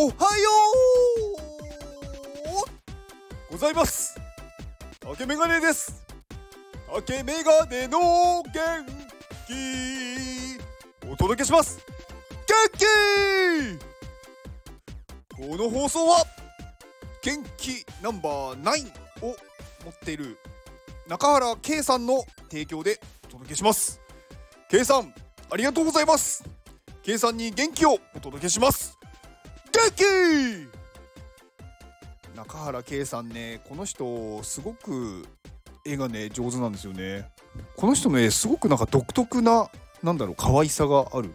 おはようございます。竹メガネです。竹メガネの元気。お届けします。元気！この放送は元気ナンバー9を持っている中原圭さんの提供でお届けします。圭さんありがとうございます。圭さんに元気をお届けします。元気中原圭さんねこの人すごく絵がね上手なんですよね。この人ねすごくなんか独特ななんだろう可愛さがある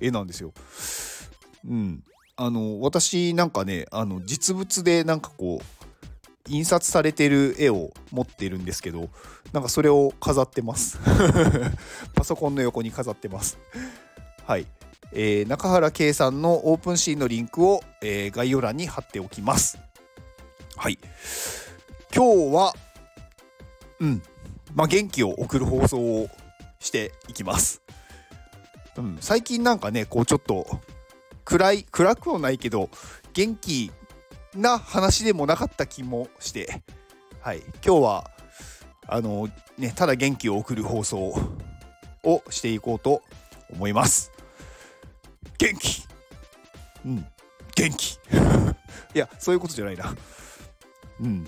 絵なんですよ。うん。あの私なんかねあの実物でなんかこう印刷されてる絵を持ってるんですけどなんかそれを飾ってます。パソコンの横に飾ってます。はい。えー、中原圭さんのオープンシーンのリンクを、えー、概要欄に貼っておきます。はい。今日はうん。まあ元気を送る放送をしていきます。うん。最近なんかねこうちょっと暗い暗くはないけど元気な話でもなかった気もしてはい。今日はあのねただ元気を送る放送をしていこうと思います。元気。うん。元気。いやそういうことじゃないな。うん。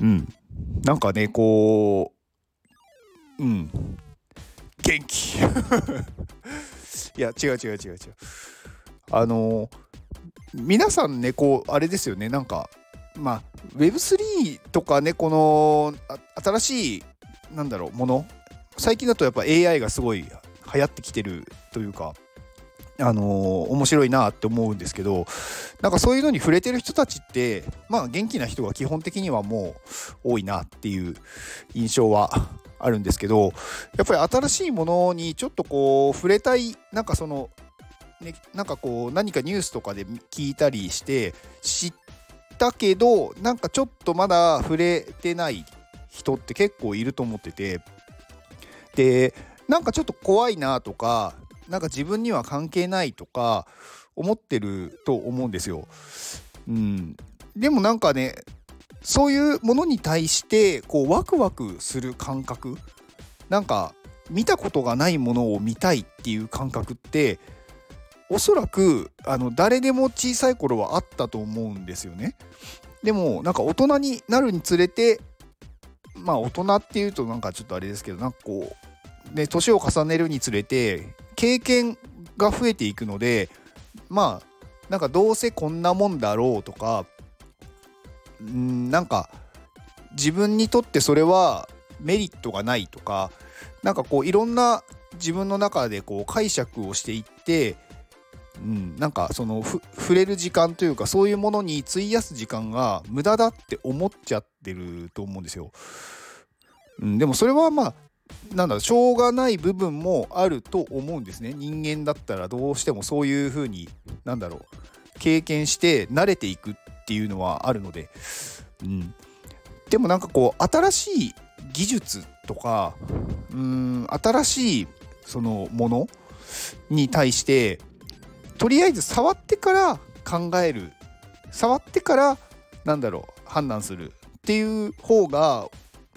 うん。なんかねこううん。元気。いや違う違う違う違う。あの皆さんねこうあれですよねなんかまあ Web3 とかねこの新しいなんだろうもの。最近だとやっぱ AI がすごい流行ってきてるというか。あの、面白いなって思うんですけどなんかそういうのに触れてる人たちってまあ元気な人が基本的にはもう多いなっていう印象はあるんですけどやっぱり新しいものにちょっとこう触れたいなんかその、ね、なんかこう何かニュースとかで聞いたりして知ったけどなんかちょっとまだ触れてない人って結構いると思っててでなんかちょっと怖いなとかなんか自分には関係ないとか思ってると思うんですよ。うん、でもなんかねそういうものに対してこうワクワクする感覚なんか見たことがないものを見たいっていう感覚っておそらくあの誰でも小さい頃はあったと思うんですよね。でもなんか大人になるにつれてまあ大人っていうとなんかちょっとあれですけどなんかこうね年を重ねるにつれて経験が増えていくのでまあなんかどうせこんなもんだろうとかんなんか自分にとってそれはメリットがないとかなんかこういろんな自分の中でこう解釈をしていってうん、なんかその触れる時間というかそういうものに費やす時間が無駄だって思っちゃってると思うんですよ。うん、でもそれはまあなんだしょうがない部分もあると思うんですね。人間だったらどうしてもそういうふうになんだろう経験して慣れていくっていうのはあるので、うん、でもなんかこう新しい技術とかうん新しいそのものに対してとりあえず触ってから考える触ってからなんだろう判断するっていう方が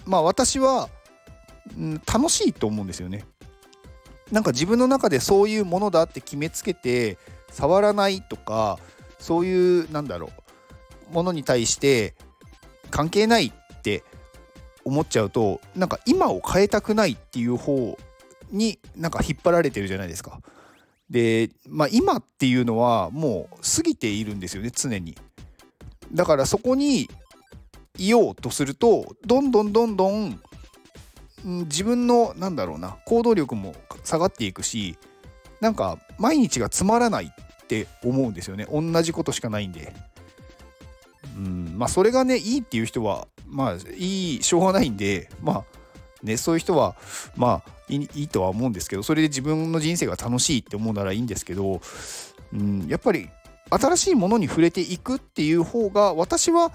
まあ私はん、楽しいと思うんですよね。なんか自分の中でそういうものだって決めつけて触らないとかそういうなんだろうものに対して関係ないって思っちゃうとなんか今を変えたくないっていう方になんか引っ張られてるじゃないですか。で、まあ、今っていうのはもう過ぎているんですよね常に。だからそこにいようとするとどんどんどんどん自分のなんだろうな行動力も下がっていくしなんか毎日がつまらないって思うんですよね同じことしかないんでうんまあそれがねいいっていう人はまあいいしょうがないんでまあねそういう人はまあいいとは思うんですけどそれで自分の人生が楽しいって思うならいいんですけどうんやっぱり新しいものに触れていくっていう方が私は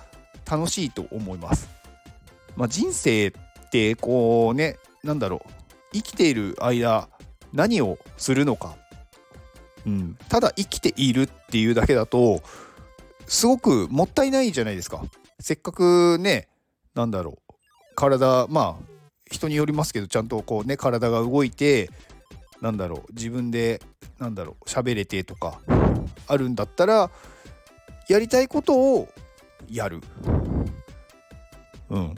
楽しいと思います。まあ、人生てこうねなんだろう生きている間何をするのかうん、ただ生きているっていうだけだとすごくもったいないじゃないですかせっかくねなんだろう体まあ人によりますけどちゃんとこうね体が動いてなんだろう自分でなんだろう喋れてとかあるんだったらやりたいことをやる。うん。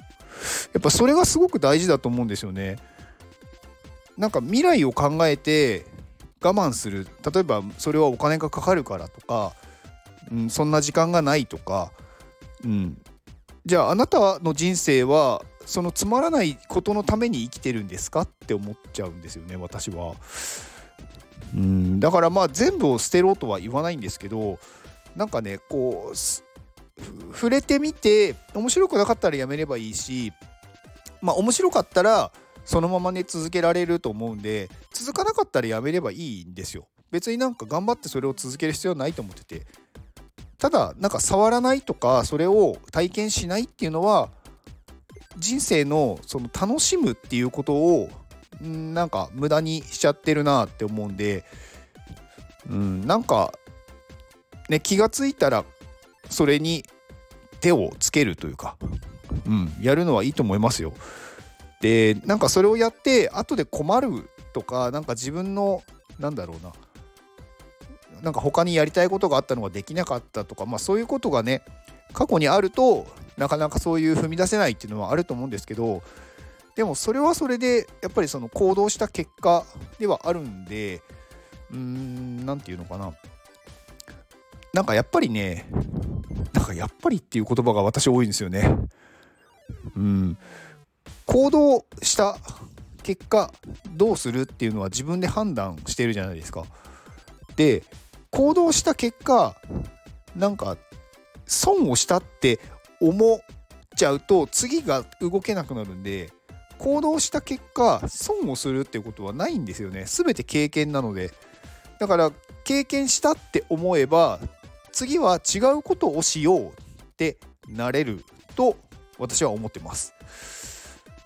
やっぱそれがすごく大事だと思うんですよね。なんか未来を考えて我慢する。例えばそれはお金がかかるからとか、うん、そんな時間がないとか、うん、じゃああなたの人生はそのつまらないことのために生きてるんですか？って思っちゃうんですよね私は。うん。だからまあ全部を捨てろとは言わないんですけどなんかねこう触れてみて面白くなかったらやめればいいしまあ面白かったらそのままね続けられると思うんで続かなかったらやめればいいんですよ。別になんか頑張ってそれを続ける必要はないと思ってて。ただなんか触らないとかそれを体験しないっていうのは人生のその楽しむっていうことをなんか無駄にしちゃってるなって思うんで。うんなんかね気がついたらそれに手をつけるというか、うん、やるのはいいと思いますよ。でなんかそれをやって後で困るとかなんか自分のなんだろうななんか他にやりたいことがあったのができなかったとかまあそういうことがね過去にあるとなかなかそういう踏み出せないっていうのはあると思うんですけどでもそれはそれでやっぱりその行動した結果ではあるんでうーん何て言うのかななんかやっぱりねなんかやっぱりっていう言葉が私多いんですよね。うん、行動した結果どうするっていうのは自分で判断してるじゃないですか。で行動した結果なんか損をしたって思っちゃうと次が動けなくなるんで行動した結果損をするっていうことはないんですよね。全て経験なので。だから経験したって思えば次は違うことをしようってなれると私は思ってます。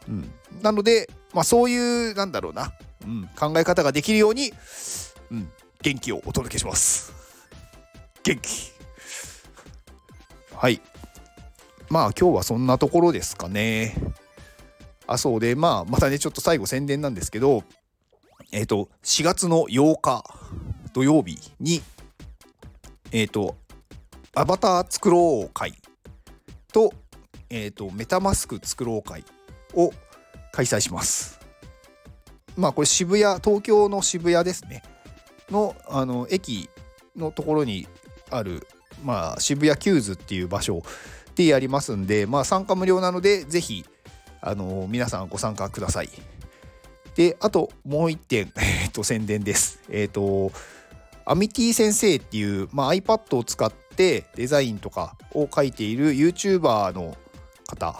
うん、なので、まあ、そういうなんだろうな、うん、考え方ができるように、うん、元気をお届けします。元気はいまあ今日はそんなところですかね。あそうでまあまたねちょっと最後宣伝なんですけどえっ、ー、と4月の8日土曜日にえっ、ー、と、アバター作ろう会と、えっ、ー、と、メタマスク作ろう会を開催します。まあ、これ渋谷、東京の渋谷ですね。の、あの、駅のところにある、まあ、渋谷 QWS っていう場所でやりますんで、まあ、参加無料なので、ぜひ、あの皆さんご参加ください。で、あともう一点、えっ、と、宣伝です。えっ、と、アミティ先生っていう、まあ、iPad を使ってデザインとかを書いている YouTuber の方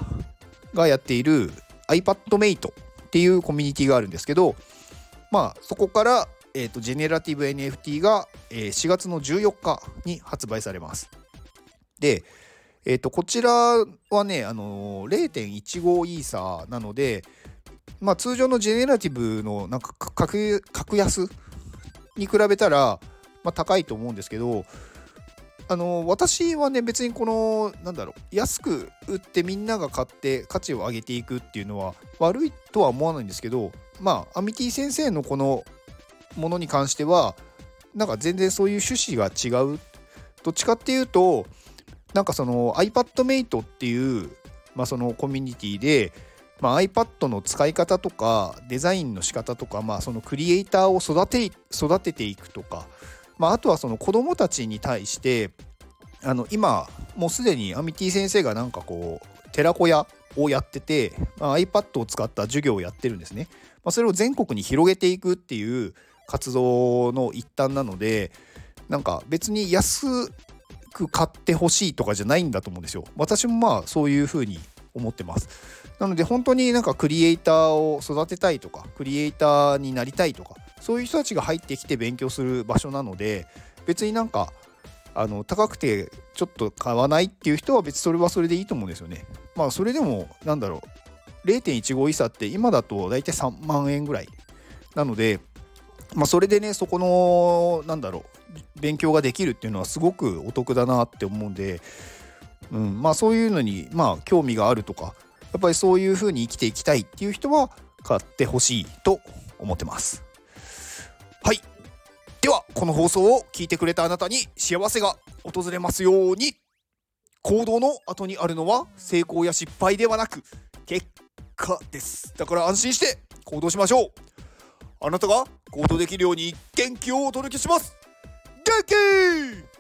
がやっている iPadMate っていうコミュニティがあるんですけど、まあ、そこから、えーと、ジェネラティブ NFT が、えー、4月の14日に発売されます。で、えーと、こちらはね、あのー、0.15イーサーなので、まあ、通常のジェネラティブのなんか格安に比べたら、まあ、高いと思うんですけどあの私はね別にこのなんだろう安く売ってみんなが買って価値を上げていくっていうのは悪いとは思わないんですけどまあアミティ先生のこのものに関してはなんか全然そういう趣旨が違う。どっちかっていうとなんかその iPadMate っていう、まあ、そのコミュニティでまあ、iPad の使い方とかデザインの仕方とか、まあ、そのクリエイターを育て育てていくとか、まあ、あとはその子どもたちに対してあの今もうすでにアミティ先生がなんかこう寺子屋をやってて、まあ、iPad を使った授業をやってるんですね。まあ、それを全国に広げていくっていう活動の一端なのでなんか別に安く買ってほしいとかじゃないんだと思うんですよ。私もまあそういうふうに思ってます。なので本当になんかクリエイターを育てたいとかクリエイターになりたいとかそういう人たちが入ってきて勉強する場所なので別になんかあの高くてちょっと買わないっていう人は別にそれはそれでいいと思うんですよね。まあそれでもなんだろう0.15イーサって今だと大体3万円ぐらいなのでまあ、それでねそこのなんだろう勉強ができるっていうのはすごくお得だなって思うんで、うん。まあ、そういうのにまあ興味があるとかやっぱりそういう風に生きていきたいっていう人は買ってほしいと思ってます。はい。ではこの放送を聞いてくれたあなたに幸せが訪れますように。行動の後にあるのは成功や失敗ではなく結果です。だから安心して行動しましょう。あなたが行動できるように元気をお届けします。元気